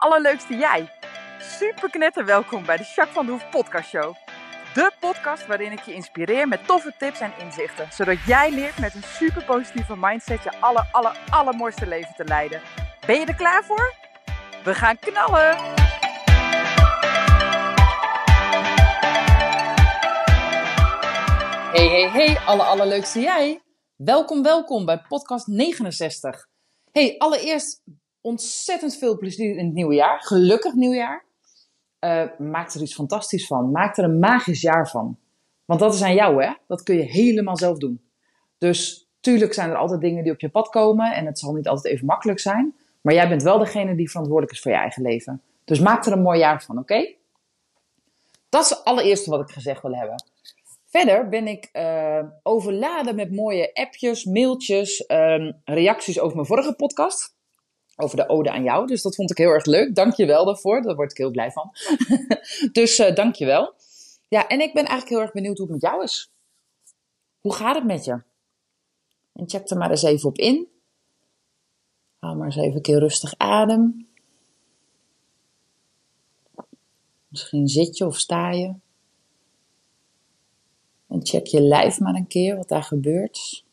allerleukste jij. Super knetter welkom bij de Jacques van de Hoef podcast show. De podcast waarin ik je inspireer met toffe tips en inzichten. Zodat jij leert met een super positieve mindset je aller, aller, allermooiste leven te leiden. Ben je er klaar voor? We gaan knallen! Hey, hey, hey, alle allerleukste jij. Welkom, welkom bij podcast 69. Hey, allereerst ontzettend veel plezier in het nieuwe jaar. Gelukkig nieuwjaar. Uh, maak er iets fantastisch van. Maak er een magisch jaar van. Want dat is aan jou, hè? Dat kun je helemaal zelf doen. Dus tuurlijk zijn er altijd dingen die op je pad komen. En het zal niet altijd even makkelijk zijn. Maar jij bent wel degene die verantwoordelijk is voor je eigen leven. Dus maak er een mooi jaar van, oké? Dat is het allereerste wat ik gezegd wil hebben. Verder ben ik uh, overladen met mooie appjes, mailtjes, um, reacties over mijn vorige podcast. Over de ode aan jou. Dus dat vond ik heel erg leuk. Dank je wel daarvoor. Daar word ik heel blij van. dus uh, dank je wel. Ja, en ik ben eigenlijk heel erg benieuwd hoe het met jou is. Hoe gaat het met je? En check er maar eens even op in. Haal maar eens even een keer rustig adem. Misschien zit je of sta je. En check je lijf maar een keer wat daar gebeurt.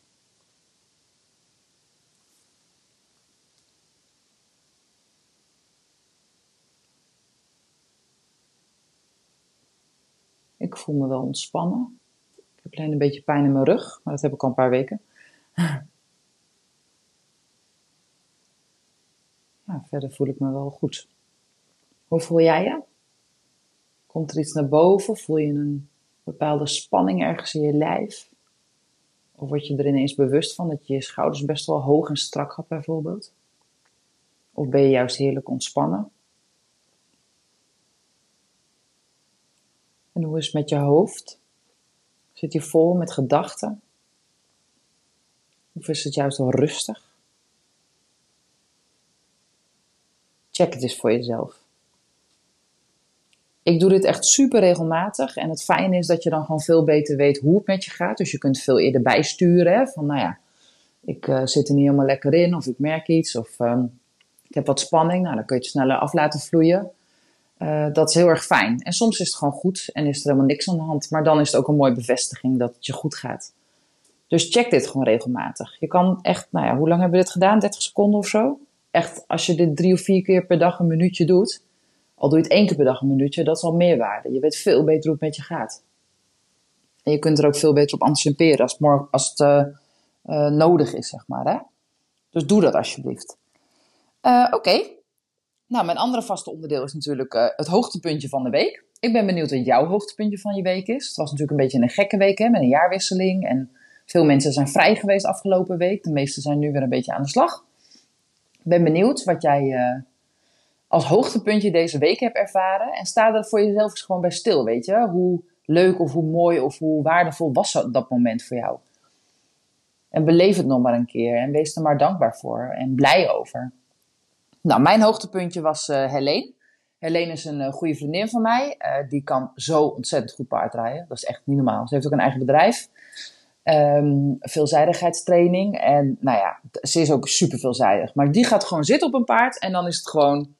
Ik voel me wel ontspannen. Ik heb alleen een beetje pijn in mijn rug, maar dat heb ik al een paar weken. Ja, verder voel ik me wel goed. Hoe voel jij je? Komt er iets naar boven? Voel je een bepaalde spanning ergens in je lijf? Of word je er ineens bewust van dat je je schouders best wel hoog en strak had bijvoorbeeld? Of ben je juist heerlijk ontspannen? En hoe is het met je hoofd? Zit je vol met gedachten? Of is het juist wel rustig? Check het eens voor jezelf. Ik doe dit echt super regelmatig. En het fijne is dat je dan gewoon veel beter weet hoe het met je gaat. Dus je kunt veel eerder bijsturen. Hè? Van nou ja, ik uh, zit er niet helemaal lekker in. Of ik merk iets. Of um, ik heb wat spanning. Nou, dan kun je het sneller af laten vloeien. Uh, dat is heel erg fijn. En soms is het gewoon goed en is er helemaal niks aan de hand. Maar dan is het ook een mooie bevestiging dat het je goed gaat. Dus check dit gewoon regelmatig. Je kan echt, nou ja, hoe lang hebben we dit gedaan? 30 seconden of zo? Echt, als je dit drie of vier keer per dag een minuutje doet, al doe je het één keer per dag een minuutje, dat is al meerwaarde. Je weet veel beter hoe het met je gaat. En je kunt er ook veel beter op anticiperen als, morgen, als het uh, uh, nodig is, zeg maar. Hè? Dus doe dat alsjeblieft. Oké. Nou, mijn andere vaste onderdeel is natuurlijk het hoogtepuntje van de week. Ik ben benieuwd wat jouw hoogtepuntje van je week is. Het was natuurlijk een beetje een gekke week hè, met een jaarwisseling. En veel mensen zijn vrij geweest afgelopen week. De meesten zijn nu weer een beetje aan de slag. Ik ben benieuwd wat jij als hoogtepuntje deze week hebt ervaren. En sta er voor jezelf eens gewoon bij stil, weet je. Hoe leuk of hoe mooi of hoe waardevol was dat moment voor jou. En beleef het nog maar een keer en wees er maar dankbaar voor en blij over. Nou, mijn hoogtepuntje was uh, Helene. Helene is een uh, goede vriendin van mij. Uh, die kan zo ontzettend goed paardrijden. Dat is echt niet normaal. Ze heeft ook een eigen bedrijf. Um, veelzijdigheidstraining. En nou ja, ze is ook super veelzijdig. Maar die gaat gewoon zitten op een paard en dan is het gewoon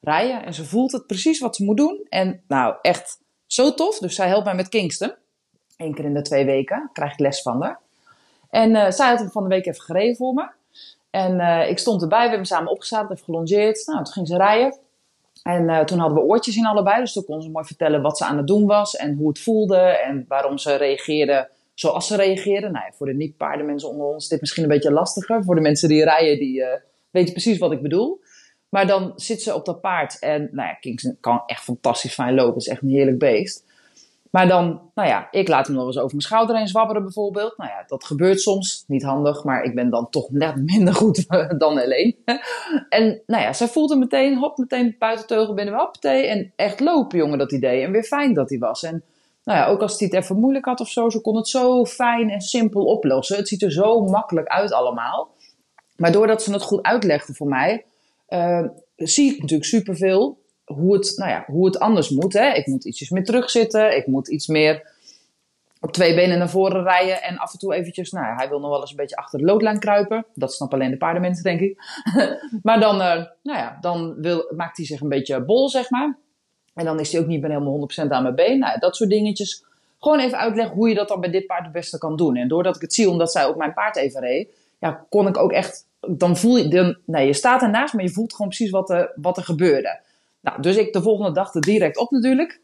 rijden. En ze voelt het precies wat ze moet doen. En nou, echt zo tof. Dus zij helpt mij met Kingston. Eén keer in de twee weken krijg ik les van haar. En zij had hem van de week even gereden voor me. En uh, ik stond erbij, we hebben samen opgezadeld, even gelongeerd. Nou, toen ging ze rijden. En uh, toen hadden we oortjes in allebei, dus toen kon ze mooi vertellen wat ze aan het doen was en hoe het voelde en waarom ze reageerde zoals ze reageerde. Nou, ja, voor de niet-paardenmensen onder ons is dit misschien een beetje lastiger. Voor de mensen die rijden, die uh, weten precies wat ik bedoel. Maar dan zit ze op dat paard en, nou ja, Kingston kan echt fantastisch fijn lopen. Is echt een heerlijk beest. Maar dan, nou ja, ik laat hem nog eens over mijn schouder heen zwabberen bijvoorbeeld. Nou ja, dat gebeurt soms. Niet handig, maar ik ben dan toch net minder goed dan alleen. en nou ja, zij voelt hem meteen, hop, meteen buitenteugel binnen, hoppatee. En echt lopen, jongen, dat idee. En weer fijn dat hij was. En nou ja, ook als hij het even moeilijk had of zo, ze kon het zo fijn en simpel oplossen. Het ziet er zo makkelijk uit allemaal. Maar doordat ze het goed uitlegde voor mij, uh, zie ik natuurlijk superveel hoe het, nou ja, hoe het anders moet. Hè? Ik moet ietsjes meer terugzitten. Ik moet iets meer op twee benen naar voren rijden en af en toe eventjes, nou hij wil nog wel eens een beetje achter de loodlijn kruipen. Dat snappen alleen de paardenmensen, denk ik. maar dan, uh, nou ja, dan wil, maakt hij zich een beetje bol, zeg maar. En dan is hij ook niet meer helemaal 100% aan mijn been. Nou, dat soort dingetjes. Gewoon even uitleggen hoe je dat dan bij dit paard het beste kan doen. En doordat ik het zie, omdat zij ook mijn paard even reed, ja, kon ik ook echt, dan voel je, dan, nee, je staat ernaast, maar je voelt gewoon precies wat er, wat er gebeurde. Nou, dus ik de volgende dag er direct op natuurlijk.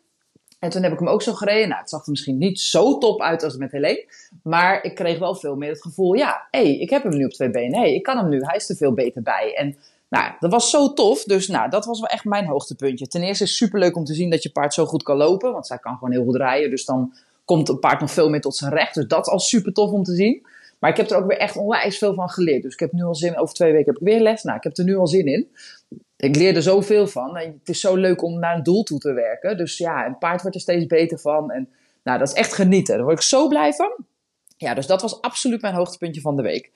En toen heb ik hem ook zo gereden. Nou, het zag er misschien niet zo top uit als met Helene. Maar ik kreeg wel veel meer het gevoel, ja, hé, hey, ik heb hem nu op twee benen. Hé, ik kan hem nu. Hij is er veel beter bij. En nou, dat was zo tof. Dus nou, dat was wel echt mijn hoogtepuntje. Ten eerste is het superleuk om te zien dat je paard zo goed kan lopen. Want zij kan gewoon heel goed rijden. Dus dan komt een paard nog veel meer tot zijn recht. Dus dat is al super tof om te zien. Maar ik heb er ook weer echt onwijs veel van geleerd. Dus ik heb nu al zin, over twee weken heb ik weer les. Nou, ik heb er nu al zin in ik leer er zoveel van. En het is zo leuk om naar een doel toe te werken. Dus ja, een paard wordt er steeds beter van. En nou, dat is echt genieten. Daar word ik zo blij van. Ja, dus dat was absoluut mijn hoogtepuntje van de week.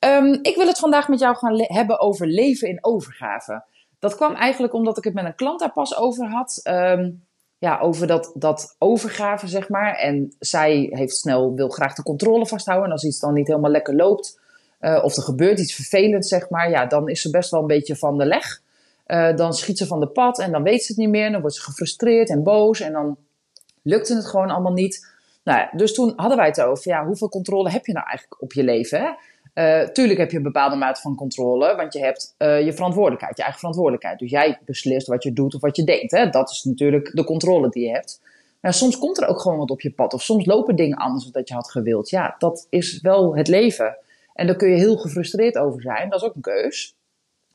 Um, ik wil het vandaag met jou gaan hebben over leven in overgave. Dat kwam eigenlijk omdat ik het met een klant daar pas over had. Um, ja, over dat, dat overgave, zeg maar. En zij heeft snel, wil graag de controle vasthouden. En als iets dan niet helemaal lekker loopt, uh, of er gebeurt iets vervelends, zeg maar, ja, dan is ze best wel een beetje van de leg. Uh, dan schiet ze van de pad en dan weet ze het niet meer. Dan wordt ze gefrustreerd en boos en dan lukte het gewoon allemaal niet. Nou ja, dus toen hadden wij het over, ja, hoeveel controle heb je nou eigenlijk op je leven? Hè? Uh, tuurlijk heb je een bepaalde mate van controle, want je hebt uh, je verantwoordelijkheid, je eigen verantwoordelijkheid. Dus jij beslist wat je doet of wat je denkt. Hè? Dat is natuurlijk de controle die je hebt. Maar soms komt er ook gewoon wat op je pad, of soms lopen dingen anders dan dat je had gewild. Ja, dat is wel het leven. En daar kun je heel gefrustreerd over zijn, dat is ook een keus.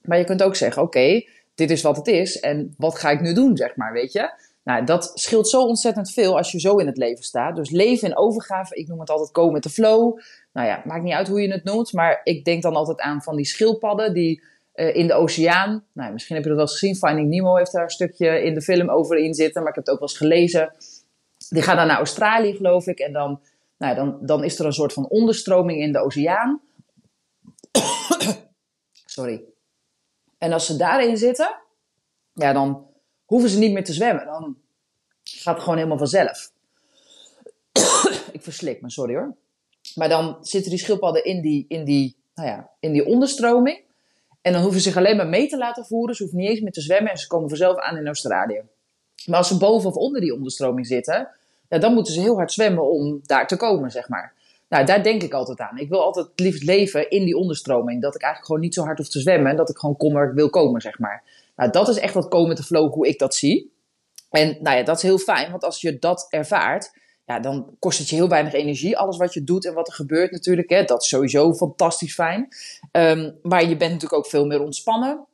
Maar je kunt ook zeggen, oké, dit is wat het is en wat ga ik nu doen, zeg maar, weet je. Nou, dat scheelt zo ontzettend veel als je zo in het leven staat. Dus leven in overgave, ik noem het altijd go met de flow. Nou ja, maakt niet uit hoe je het noemt, maar ik denk dan altijd aan van die schildpadden die uh, in de oceaan, nou, misschien heb je dat wel eens gezien, Finding Nemo heeft daar een stukje in de film over in zitten, maar ik heb het ook wel eens gelezen. Die gaan dan naar Australië, geloof ik, en dan, nou, dan, dan is er een soort van onderstroming in de oceaan. Sorry. En als ze daarin zitten, ja, dan hoeven ze niet meer te zwemmen. Dan gaat het gewoon helemaal vanzelf. ik verslik me, sorry hoor. Maar dan zitten die schildpadden in die, in die, nou ja, in die onderstroming. En dan hoeven ze zich alleen maar mee te laten voeren. Ze hoeven niet eens meer te zwemmen en ze komen vanzelf aan in Australië. Maar als ze boven of onder die onderstroming zitten, ja, dan moeten ze heel hard zwemmen om daar te komen, zeg maar. Nou, daar denk ik altijd aan. Ik wil altijd liefst leven in die onderstroming. Dat ik eigenlijk gewoon niet zo hard hoef te zwemmen. En dat ik gewoon kom waar ik wil komen, zeg maar. Nou, dat is echt wat komen te flow, hoe ik dat zie. En nou ja, dat is heel fijn. Want als je dat ervaart, ja, dan kost het je heel weinig energie. Alles wat je doet en wat er gebeurt natuurlijk. Hè, dat is sowieso fantastisch fijn. Um, maar je bent natuurlijk ook veel meer ontspannen.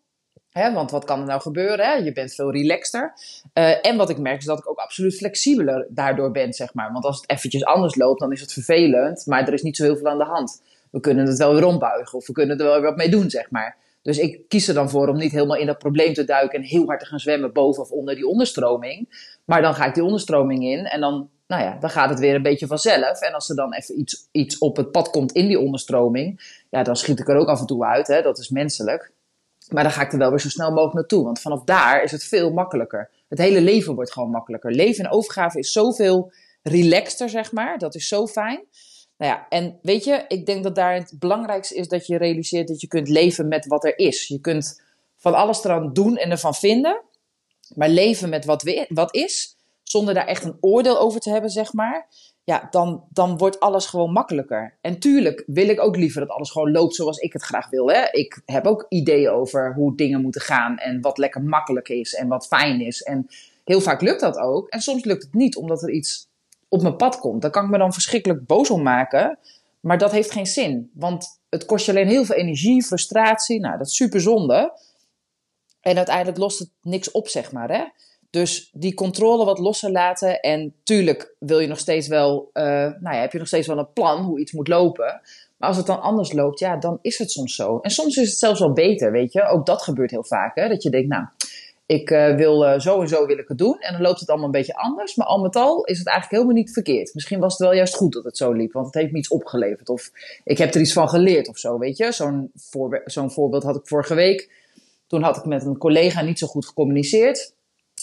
Hè, want wat kan er nou gebeuren? Hè? Je bent veel relaxter. Uh, en wat ik merk is dat ik ook absoluut flexibeler daardoor ben, zeg maar. Want als het eventjes anders loopt, dan is het vervelend. Maar er is niet zo heel veel aan de hand. We kunnen het wel weer ombuigen of we kunnen er wel weer wat mee doen, zeg maar. Dus ik kies er dan voor om niet helemaal in dat probleem te duiken en heel hard te gaan zwemmen boven of onder die onderstroming. Maar dan ga ik die onderstroming in en dan, nou ja, dan gaat het weer een beetje vanzelf. En als er dan even iets, iets op het pad komt in die onderstroming, ja, dan schiet ik er ook af en toe uit. Hè? Dat is menselijk. Maar dan ga ik er wel weer zo snel mogelijk naartoe. Want vanaf daar is het veel makkelijker. Het hele leven wordt gewoon makkelijker. Leven en overgave is zoveel relaxter, zeg maar. Dat is zo fijn. Nou ja, en weet je, ik denk dat daar het belangrijkste is dat je realiseert dat je kunt leven met wat er is. Je kunt van alles eraan doen en ervan vinden. Maar leven met wat, we, wat is, zonder daar echt een oordeel over te hebben, zeg maar ja, dan, dan wordt alles gewoon makkelijker. En tuurlijk wil ik ook liever dat alles gewoon loopt zoals ik het graag wil. Hè? Ik heb ook ideeën over hoe dingen moeten gaan en wat lekker makkelijk is en wat fijn is. En heel vaak lukt dat ook. En soms lukt het niet omdat er iets op mijn pad komt. Daar kan ik me dan verschrikkelijk boos om maken. Maar dat heeft geen zin. Want het kost je alleen heel veel energie, frustratie. Nou, dat is super zonde. En uiteindelijk lost het niks op, zeg maar. Hè? Dus die controle wat losser laten. En tuurlijk wil je nog steeds wel, uh, nou ja, heb je nog steeds wel een plan hoe iets moet lopen. Maar als het dan anders loopt, ja, dan is het soms zo. En soms is het zelfs wel beter, weet je. Ook dat gebeurt heel vaak, hè. Dat je denkt, nou, ik uh, wil uh, zo en zo wil ik het doen. En dan loopt het allemaal een beetje anders. Maar al met al is het eigenlijk helemaal niet verkeerd. Misschien was het wel juist goed dat het zo liep. Want het heeft me iets opgeleverd. Of ik heb er iets van geleerd of zo, weet je. Zo'n zo'n voorbeeld had ik vorige week. Toen had ik met een collega niet zo goed gecommuniceerd.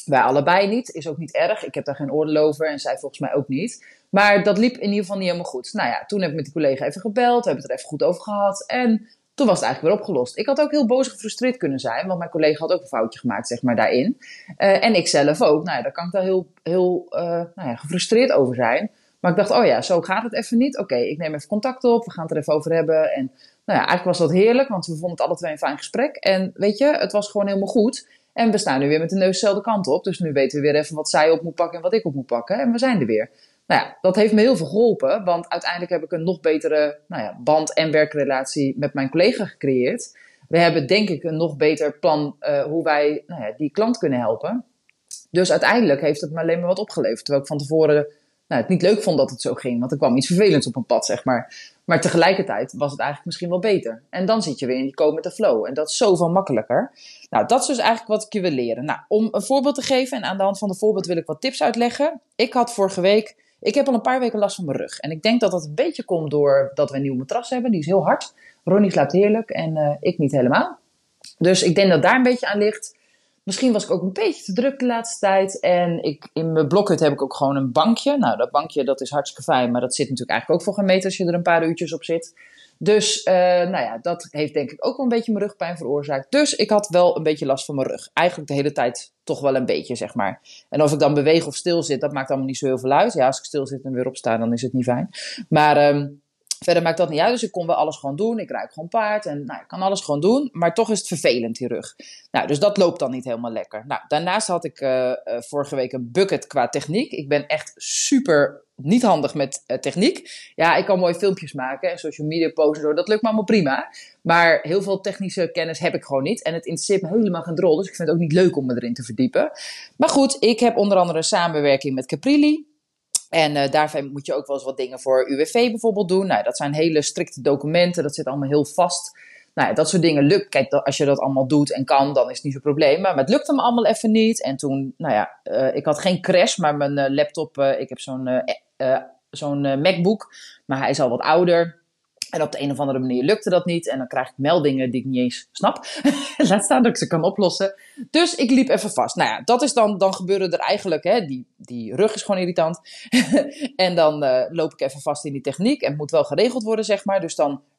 Wij allebei niet, is ook niet erg. Ik heb daar geen oordeel over en zij volgens mij ook niet. Maar dat liep in ieder geval niet helemaal goed. Nou ja, toen heb ik met die collega even gebeld, hebben het er even goed over gehad. En toen was het eigenlijk weer opgelost. Ik had ook heel boos gefrustreerd kunnen zijn, want mijn collega had ook een foutje gemaakt, zeg maar, daarin. Uh, en ik zelf ook. Nou ja, daar kan ik daar heel, heel uh, nou ja, gefrustreerd over zijn. Maar ik dacht, oh ja, zo gaat het even niet. Oké, ik neem even contact op, we gaan het er even over hebben. En nou ja, eigenlijk was dat heerlijk, want we vonden het alle twee een fijn gesprek. En weet je, het was gewoon helemaal goed. En we staan nu weer met de neus dezelfde kant op. Dus nu weten we weer even wat zij op moet pakken en wat ik op moet pakken. En we zijn er weer. Nou ja, dat heeft me heel veel geholpen. Want uiteindelijk heb ik een nog betere nou ja, band- en werkrelatie met mijn collega gecreëerd. We hebben denk ik een nog beter plan uh, hoe wij nou ja, die klant kunnen helpen. Dus uiteindelijk heeft het me alleen maar wat opgeleverd. Terwijl ik van tevoren nou, het niet leuk vond dat het zo ging. Want er kwam iets vervelends op een pad, zeg maar. Maar tegelijkertijd was het eigenlijk misschien wel beter. En dan zit je weer in die komen met de flow. En dat is zoveel makkelijker. Nou, dat is dus eigenlijk wat ik je wil leren. Nou, om een voorbeeld te geven, en aan de hand van de voorbeeld wil ik wat tips uitleggen. Ik had vorige week, ik heb al een paar weken last van mijn rug. En ik denk dat dat een beetje komt door dat we een nieuw matras hebben. Die is heel hard. Ronnie slaapt heerlijk en uh, ik niet helemaal. Dus ik denk dat daar een beetje aan ligt. Misschien was ik ook een beetje te druk de laatste tijd. En ik, in mijn blokhut heb ik ook gewoon een bankje. Nou, dat bankje dat is hartstikke fijn. Maar dat zit natuurlijk eigenlijk ook voor geen meter als je er een paar uurtjes op zit. Dus uh, nou ja, dat heeft denk ik ook wel een beetje mijn rugpijn veroorzaakt. Dus ik had wel een beetje last van mijn rug. Eigenlijk de hele tijd toch wel een beetje, zeg maar. En of ik dan beweeg of stil zit, dat maakt allemaal niet zo heel veel uit. Ja, als ik stil zit en weer opsta, dan is het niet fijn. Maar... Um, Verder maakt dat niet uit, dus ik kon wel alles gewoon doen. Ik rijd gewoon paard en nou, ik kan alles gewoon doen. Maar toch is het vervelend, die rug. Nou, dus dat loopt dan niet helemaal lekker. Nou, daarnaast had ik uh, uh, vorige week een bucket qua techniek. Ik ben echt super niet handig met uh, techniek. Ja, ik kan mooie filmpjes maken en social media posten. Dat lukt me allemaal prima. Maar heel veel technische kennis heb ik gewoon niet. En het interesseert me helemaal geen drol. Dus ik vind het ook niet leuk om me erin te verdiepen. Maar goed, ik heb onder andere samenwerking met Caprilli. En uh, daarvoor moet je ook wel eens wat dingen voor UWV bijvoorbeeld doen. Nou, dat zijn hele strikte documenten, dat zit allemaal heel vast. Nou, dat soort dingen lukt. Kijk, als je dat allemaal doet en kan, dan is het niet zo'n probleem. Maar het lukte me allemaal even niet. En toen, nou ja, uh, ik had geen crash, maar mijn uh, laptop, ik heb zo'n zo'n MacBook, maar hij is al wat ouder. En op de een of andere manier lukte dat niet. En dan krijg ik meldingen die ik niet eens snap. Laat staan dat ik ze kan oplossen. Dus ik liep even vast. Nou ja, dat is dan, dan gebeurde er eigenlijk, hè, die, die rug is gewoon irritant. en dan uh, loop ik even vast in die techniek. En het moet wel geregeld worden, zeg maar. Dus dan,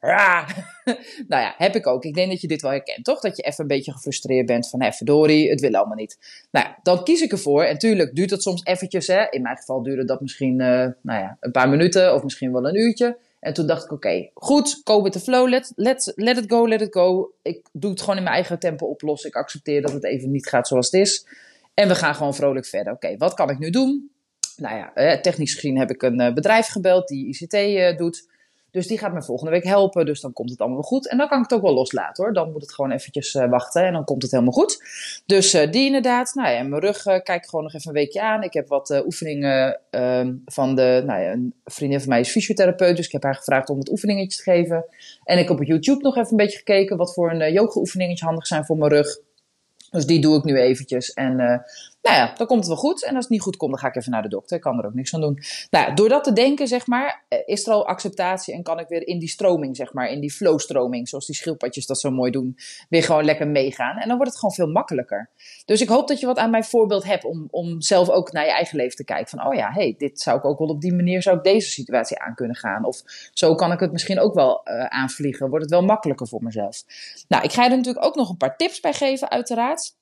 nou ja, heb ik ook. Ik denk dat je dit wel herkent, toch? Dat je even een beetje gefrustreerd bent van, hé, verdorie, het wil allemaal niet. Nou ja, dan kies ik ervoor. En tuurlijk duurt het soms eventjes, hè. In mijn geval duurde dat misschien, uh, nou ja, een paar minuten of misschien wel een uurtje. En toen dacht ik, oké, goed, go with the flow, let, let, let it go, let it go. Ik doe het gewoon in mijn eigen tempo oplossen. Ik accepteer dat het even niet gaat zoals het is. En we gaan gewoon vrolijk verder. Oké, wat kan ik nu doen? Nou ja, technisch gezien heb ik een bedrijf gebeld die ICT doet. Dus die gaat me volgende week helpen. Dus dan komt het allemaal goed. En dan kan ik het ook wel loslaten hoor. Dan moet het gewoon eventjes uh, wachten en dan komt het helemaal goed. Dus uh, die inderdaad. Nou ja, mijn rug uh, kijk ik gewoon nog even een weekje aan. Ik heb wat oefeningen ehm, van de, nou ja, een vriendin van mij is fysiotherapeut. Dus ik heb haar gevraagd om wat oefeningetjes te geven. En ik heb op YouTube nog even een beetje gekeken wat voor een yoga oefeningetje handig zijn voor mijn rug. Dus die doe ik nu eventjes. En nou ja, dan komt het wel goed. En als het niet goed komt, dan ga ik even naar de dokter. Ik kan er ook niks aan doen. Nou door dat te denken, zeg maar, eh, is er al acceptatie en kan ik weer in die stroming, zeg maar, in die flowstroming, zoals die schildpadjes dat zo mooi doen, weer gewoon lekker meegaan. En dan wordt het gewoon veel makkelijker. Dus ik hoop dat je wat aan mijn voorbeeld hebt om, om zelf ook naar je eigen leven te kijken. Van, oh ja, hey, dit zou ik ook wel op die manier, zou ik deze situatie aan kunnen gaan. Of zo kan ik het misschien ook wel uh, aanvliegen. Wordt het wel makkelijker voor mezelf. Nou, ik ga je er natuurlijk ook nog een paar tips bij geven, uiteraard.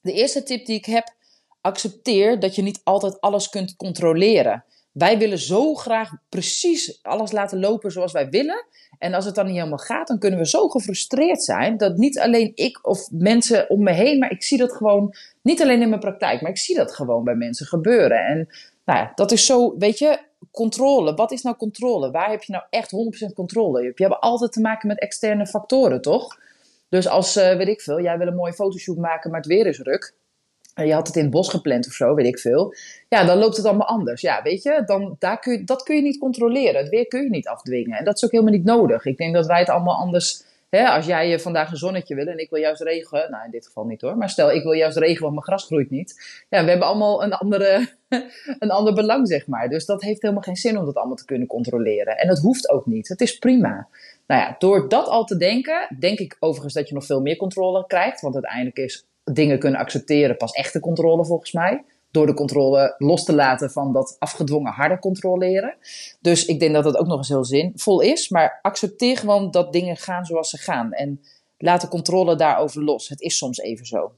De eerste tip die ik heb, accepteer dat je niet altijd alles kunt controleren. Wij willen zo graag precies alles laten lopen zoals wij willen. En als het dan niet helemaal gaat, dan kunnen we zo gefrustreerd zijn dat niet alleen ik of mensen om me heen, maar ik zie dat gewoon niet alleen in mijn praktijk, maar ik zie dat gewoon bij mensen gebeuren. En nou ja, dat is zo, weet je, controle. Wat is nou controle? Waar heb je nou echt 100% controle? Je hebt altijd te maken met externe factoren, toch? Dus als, uh, weet ik veel, jij wil een mooie fotoshoot maken, maar het weer is ruk je had het in het bos gepland of zo, weet ik veel. Ja, dan loopt het allemaal anders. Ja, weet je, dan, daar kun je, dat kun je niet controleren. Het weer kun je niet afdwingen. En dat is ook helemaal niet nodig. Ik denk dat wij het allemaal anders... Hè, als jij vandaag een zonnetje wil en ik wil juist regen... Nou, in dit geval niet hoor. Maar stel, ik wil juist regen, want mijn gras groeit niet. Ja, we hebben allemaal een, andere, een ander belang, zeg maar. Dus dat heeft helemaal geen zin om dat allemaal te kunnen controleren. En dat hoeft ook niet. Het is prima. Nou ja, door dat al te denken, denk ik overigens dat je nog veel meer controle krijgt. Want uiteindelijk is dingen kunnen accepteren pas echte controle volgens mij. Door de controle los te laten van dat afgedwongen harde controleren. Dus ik denk dat dat ook nog eens heel zinvol is. Maar accepteer gewoon dat dingen gaan zoals ze gaan. En laat de controle daarover los. Het is soms even zo.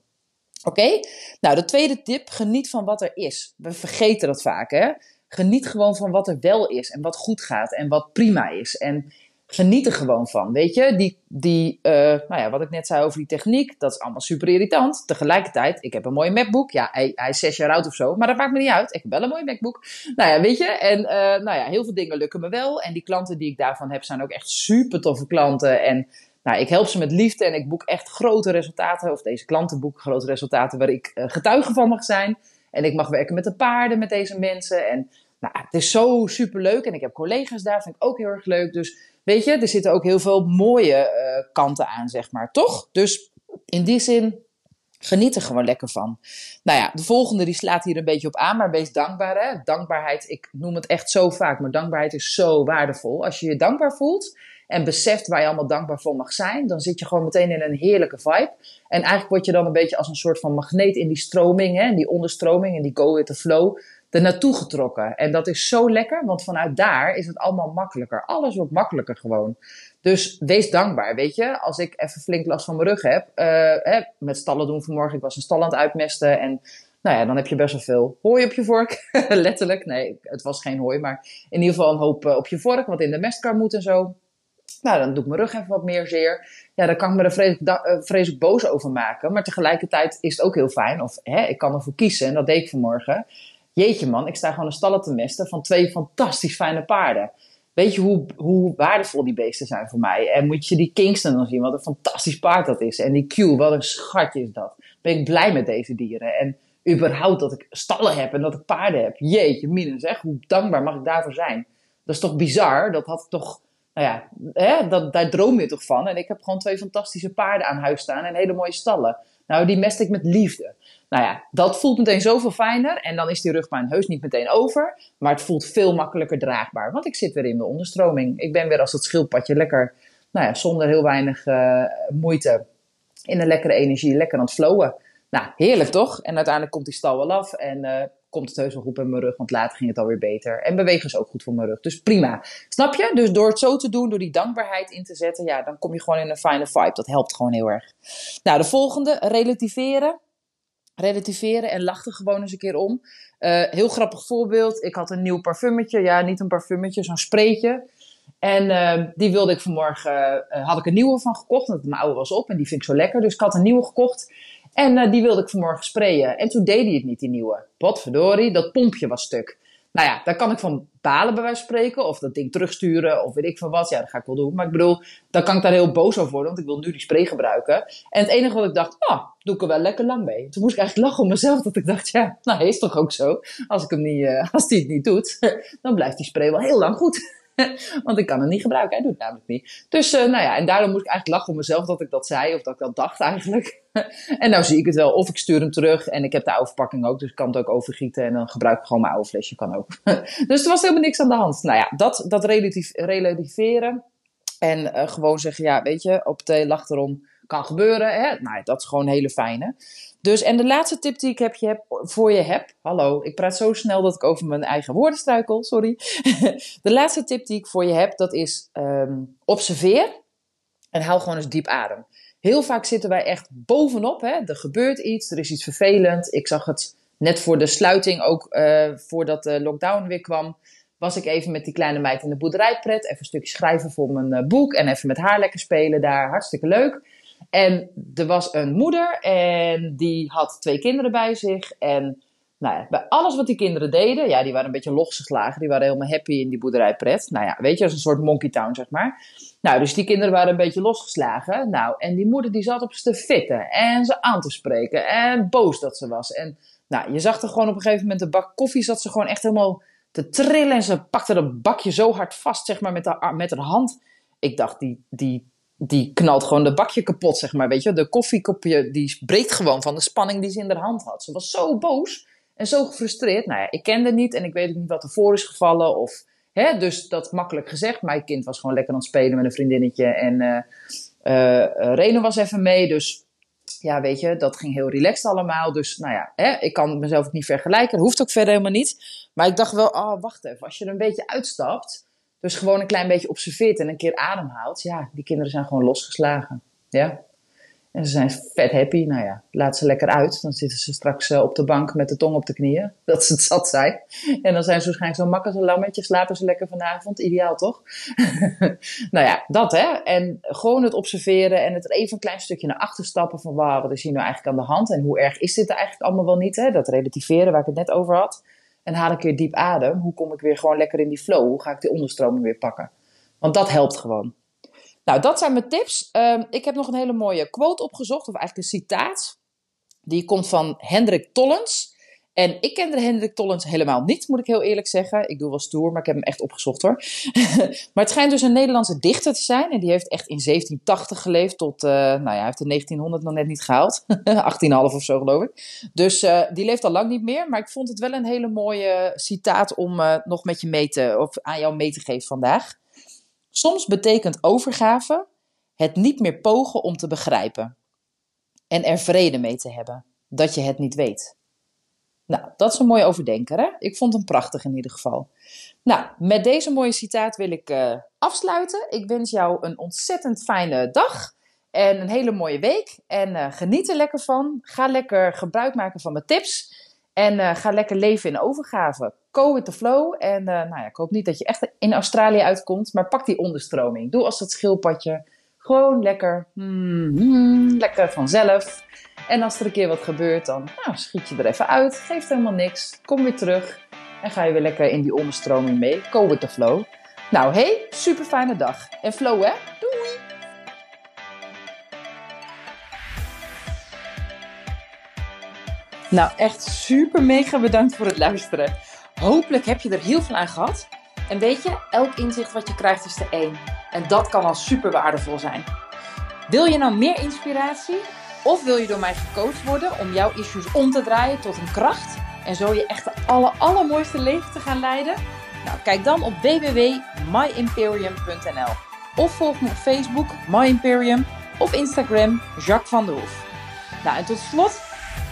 Oké? Nou, de tweede tip: geniet van wat er is. We vergeten dat vaak, hè? Geniet gewoon van wat er wel is en wat goed gaat en wat prima is. En geniet er gewoon van. Weet je, die, die uh, nou ja, wat ik net zei over die techniek, dat is allemaal super irritant. Tegelijkertijd, ik heb een mooie MacBook. Ja, hij, hij is zes jaar oud of zo, maar dat maakt me niet uit. Ik heb wel een mooie MacBook. Nou ja, weet je, en uh, nou ja, heel veel dingen lukken me wel. En die klanten die ik daarvan heb, zijn ook echt super toffe klanten. En nou, ik help ze met liefde en ik boek echt grote resultaten. Of deze klanten boeken grote resultaten waar ik uh, getuige van mag zijn. En ik mag werken met de paarden met deze mensen. En nou, het is zo super leuk. En ik heb collega's daar, vind ik ook heel erg leuk. Dus weet je, er zitten ook heel veel mooie uh, kanten aan, zeg maar. Toch? Dus in die zin, geniet er gewoon lekker van. Nou ja, de volgende die slaat hier een beetje op aan, maar wees dankbaar. Hè? Dankbaarheid, ik noem het echt zo vaak, maar dankbaarheid is zo waardevol. Als je je dankbaar voelt en beseft waar je allemaal dankbaar voor mag zijn, dan zit je gewoon meteen in een heerlijke vibe. En eigenlijk word je dan een beetje als een soort van magneet in die stroming, hè, die onderstroming, en die go with the flow, naartoe getrokken. En dat is zo lekker, want vanuit daar is het allemaal makkelijker. Alles wordt makkelijker gewoon. Dus wees dankbaar, weet je. Als ik even flink last van mijn rug heb, uh, hè, met stallen doen vanmorgen, ik was een stal aan het uitmesten en nou ja, dan heb je best wel veel hooi op je vork. Letterlijk. Nee, het was geen hooi, maar in ieder geval een hoop uh, op je vork, wat in de mestkar moet en zo. Nou, dan doe ik mijn rug even wat meer zeer. Ja, dan kan ik me er vreselijk, uh, vreselijk boos over maken. Maar tegelijkertijd is het ook heel fijn. Of hè, ik kan ervoor kiezen. En dat deed ik vanmorgen. Jeetje man, ik sta gewoon een stallen te mesten van twee fantastisch fijne paarden. Weet je hoe, hoe waardevol die beesten zijn voor mij? En moet je die Kingston dan zien, wat een fantastisch paard dat is. En die Q, wat een schatje is dat. Ben ik blij met deze dieren. En überhaupt dat ik stallen heb en dat ik paarden heb. Jeetje, minus, zeg, hoe dankbaar mag ik daarvoor zijn? Dat is toch bizar? Dat had toch nou ja, hè, dat, daar droom je toch van. En ik heb gewoon twee fantastische paarden aan huis staan en hele mooie stallen. Nou, die mest ik met liefde. Nou ja, dat voelt meteen zoveel fijner. En dan is die rugpijn heus niet meteen over. Maar het voelt veel makkelijker draagbaar. Want ik zit weer in de onderstroming. Ik ben weer als het schildpadje lekker, nou ja, zonder heel weinig uh, moeite, in een lekkere energie, lekker aan het flowen. Nou, heerlijk toch? En uiteindelijk komt die stal wel af. En uh, komt het heus wel goed bij mijn rug, want later ging het alweer beter. En bewegen is ook goed voor mijn rug. Dus prima. Snap je? Dus door het zo te doen, door die dankbaarheid in te zetten, ja, dan kom je gewoon in een fijne vibe. Dat helpt gewoon heel erg. Nou, de volgende, relativeren. Relativeren en lach er gewoon eens een keer om. Uh, heel grappig voorbeeld. Ik had een nieuw parfumetje. Ja, niet een parfumetje, zo'n spreetje. En uh, die wilde ik vanmorgen, uh, had ik een nieuwe van gekocht, want mijn oude was op en die vind ik zo lekker. Dus ik had een nieuwe gekocht. En uh, die wilde ik vanmorgen sprayen. En toen deed hij het niet, die nieuwe. Wat verdorie, dat pompje was stuk. Nou ja, daar kan ik van balen bij wijze van spreken. Of dat ding terugsturen, of weet ik van wat. Ja, dat ga ik wel doen. Maar ik bedoel, dan kan ik daar heel boos over worden, want ik wil nu die spray gebruiken. En het enige wat ik dacht, oh, doe ik er wel lekker lang mee. Toen moest ik eigenlijk lachen om mezelf, dat ik dacht, ja, nou, is toch ook zo. Als ik hem niet, uh, als die het niet doet, dan blijft die spray wel heel lang goed. Want ik kan het niet gebruiken. Hij doet het namelijk niet. Dus, uh, nou ja, en daarom moet ik eigenlijk lachen om mezelf dat ik dat zei. Of dat ik dat dacht eigenlijk. en nou zie ik het wel. Of ik stuur hem terug. En ik heb de oude verpakking ook. Dus ik kan het ook overgieten. En dan gebruik ik gewoon mijn oude flesje. Kan ook. dus er was helemaal niks aan de hand. Nou ja, dat, dat relatief, relativeren. En uh, gewoon zeggen, ja, weet je, op de lach erom kan gebeuren. Hè? Nou, dat is gewoon een hele fijne. Dus, en de laatste tip die ik heb, je heb, voor je heb. Hallo, ik praat zo snel dat ik over mijn eigen woorden struikel, sorry. de laatste tip die ik voor je heb, dat is um, observeer en hou gewoon eens diep adem. Heel vaak zitten wij echt bovenop. Hè? Er gebeurt iets, er is iets vervelend. Ik zag het net voor de sluiting, ook uh, voordat de lockdown weer kwam. Was ik even met die kleine meid in de boerderijpret. Even een stukje schrijven voor mijn uh, boek. En even met haar lekker spelen daar. Hartstikke leuk. En er was een moeder en die had twee kinderen bij zich. En nou ja, bij alles wat die kinderen deden, ja, die waren een beetje losgeslagen. Die waren helemaal happy in die boerderijpret. Nou ja, weet je, als een soort monkey town, zeg maar. Nou, dus die kinderen waren een beetje losgeslagen. Nou, en die moeder die zat op ze te fitten en ze aan te spreken en boos dat ze was. En nou, je zag er gewoon op een gegeven moment de bak koffie, zat ze gewoon echt helemaal te trillen. En ze pakte dat bakje zo hard vast, zeg maar, met haar, met haar hand. Ik dacht, die, die die knalt gewoon de bakje kapot, zeg maar. Weet je, de koffiekopje die breekt gewoon van de spanning die ze in haar hand had. Ze was zo boos en zo gefrustreerd. Nou ja, ik kende niet en ik weet ook niet wat er voor is gevallen. Of, hè, dus dat makkelijk gezegd. Mijn kind was gewoon lekker aan het spelen met een vriendinnetje. En uh, was even mee. Dus ja, weet je, dat ging heel relaxed allemaal. Dus nou ja, hè, ik kan mezelf niet vergelijken. Dat hoeft ook verder helemaal niet. Maar ik dacht wel, oh, wacht even. Als je er een beetje uitstapt, dus gewoon een klein beetje observeert en een keer ademhaalt. Ja, die kinderen zijn gewoon losgeslagen. Ja. En ze zijn vet happy. Nou ja, laat ze lekker uit. Dan zitten ze straks eh, op de bank met de tong op de knieën. Dat ze het zat zijn. En dan zijn ze waarschijnlijk zo makkelijk een lammetje. Slapen ze lekker vanavond. Ideaal toch? nou ja, dat hè. En gewoon het observeren en het even een klein stukje naar achter stappen. Van wauw, wat is hier nou eigenlijk aan de hand? En hoe erg is dit eigenlijk allemaal wel niet? Hè? Dat relativeren waar ik het net over had. En haal ik weer diep adem. Hoe kom ik weer gewoon lekker in die flow? Hoe ga ik die onderstroming weer pakken? Want dat helpt gewoon. Nou, dat zijn mijn tips. Ehm, ik heb nog een hele mooie quote opgezocht, of eigenlijk een citaat. Die komt van Hendrik Tollens. En ik kende Hendrik Tollens helemaal niet, moet ik heel eerlijk zeggen. Ik doe wel stoer, maar ik heb hem echt opgezocht hoor. maar het schijnt dus een Nederlandse dichter te zijn. En die heeft echt in 1780 geleefd tot, uh, nou ja, hij heeft de 1900 nog net niet gehaald. 18,5 of zo geloof ik. Dus uh, die leeft al lang niet meer. Maar ik vond het wel een hele mooie citaat om uh, nog met je mee te, of aan jou mee te geven vandaag. Soms betekent overgave het niet meer pogen om te begrijpen en er vrede mee te hebben dat je het niet weet. Nou, dat is een mooie overdenker, hè? Ik vond hem prachtig in ieder geval. Nou, met deze mooie citaat wil ik uh, afsluiten. Ik wens jou een ontzettend fijne dag en een hele mooie week. En uh, geniet er lekker van. Ga lekker gebruik maken van mijn tips. En uh, ga lekker leven in overgave. Go with the flow. En nou ja, ik hoop niet dat je echt in Australië uitkomt, maar pak die onderstroming. Doe als dat schildpadje. Gewoon lekker, mm, mm, lekker vanzelf. En als er een keer wat gebeurt, dan nou, schiet je er even uit. Geeft helemaal niks. Kom weer terug. En ga je weer lekker in die onderstroming mee. Go with the flow. Nou, hey, super fijne dag. En flow, hè? Doei! Nou, echt super mega bedankt voor het luisteren. Hopelijk heb je er heel veel aan gehad. En weet je, elk inzicht wat je krijgt is er één. En dat kan al super waardevol zijn. Wil je nou meer inspiratie? Of wil je door mij gecoacht worden om jouw issues om te draaien tot een kracht? En zo je echt de aller, allermooiste leven te gaan leiden? Nou, kijk dan op www.myimperium.nl Of volg me op Facebook, My Imperium, of Instagram, Jacques van der Hoef. Nou, en tot slot,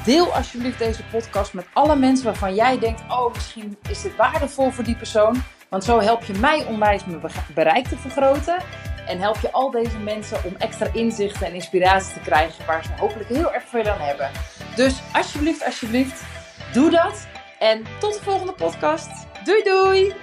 Deel alsjeblieft deze podcast met alle mensen waarvan jij denkt: oh, misschien is dit waardevol voor die persoon. Want zo help je mij onwijs mijn bereik te vergroten. En help je al deze mensen om extra inzichten en inspiratie te krijgen waar ze hopelijk heel erg veel aan hebben. Dus alsjeblieft, alsjeblieft, doe dat. En tot de volgende podcast. Doei doei!